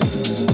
you.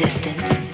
Existence.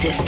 Self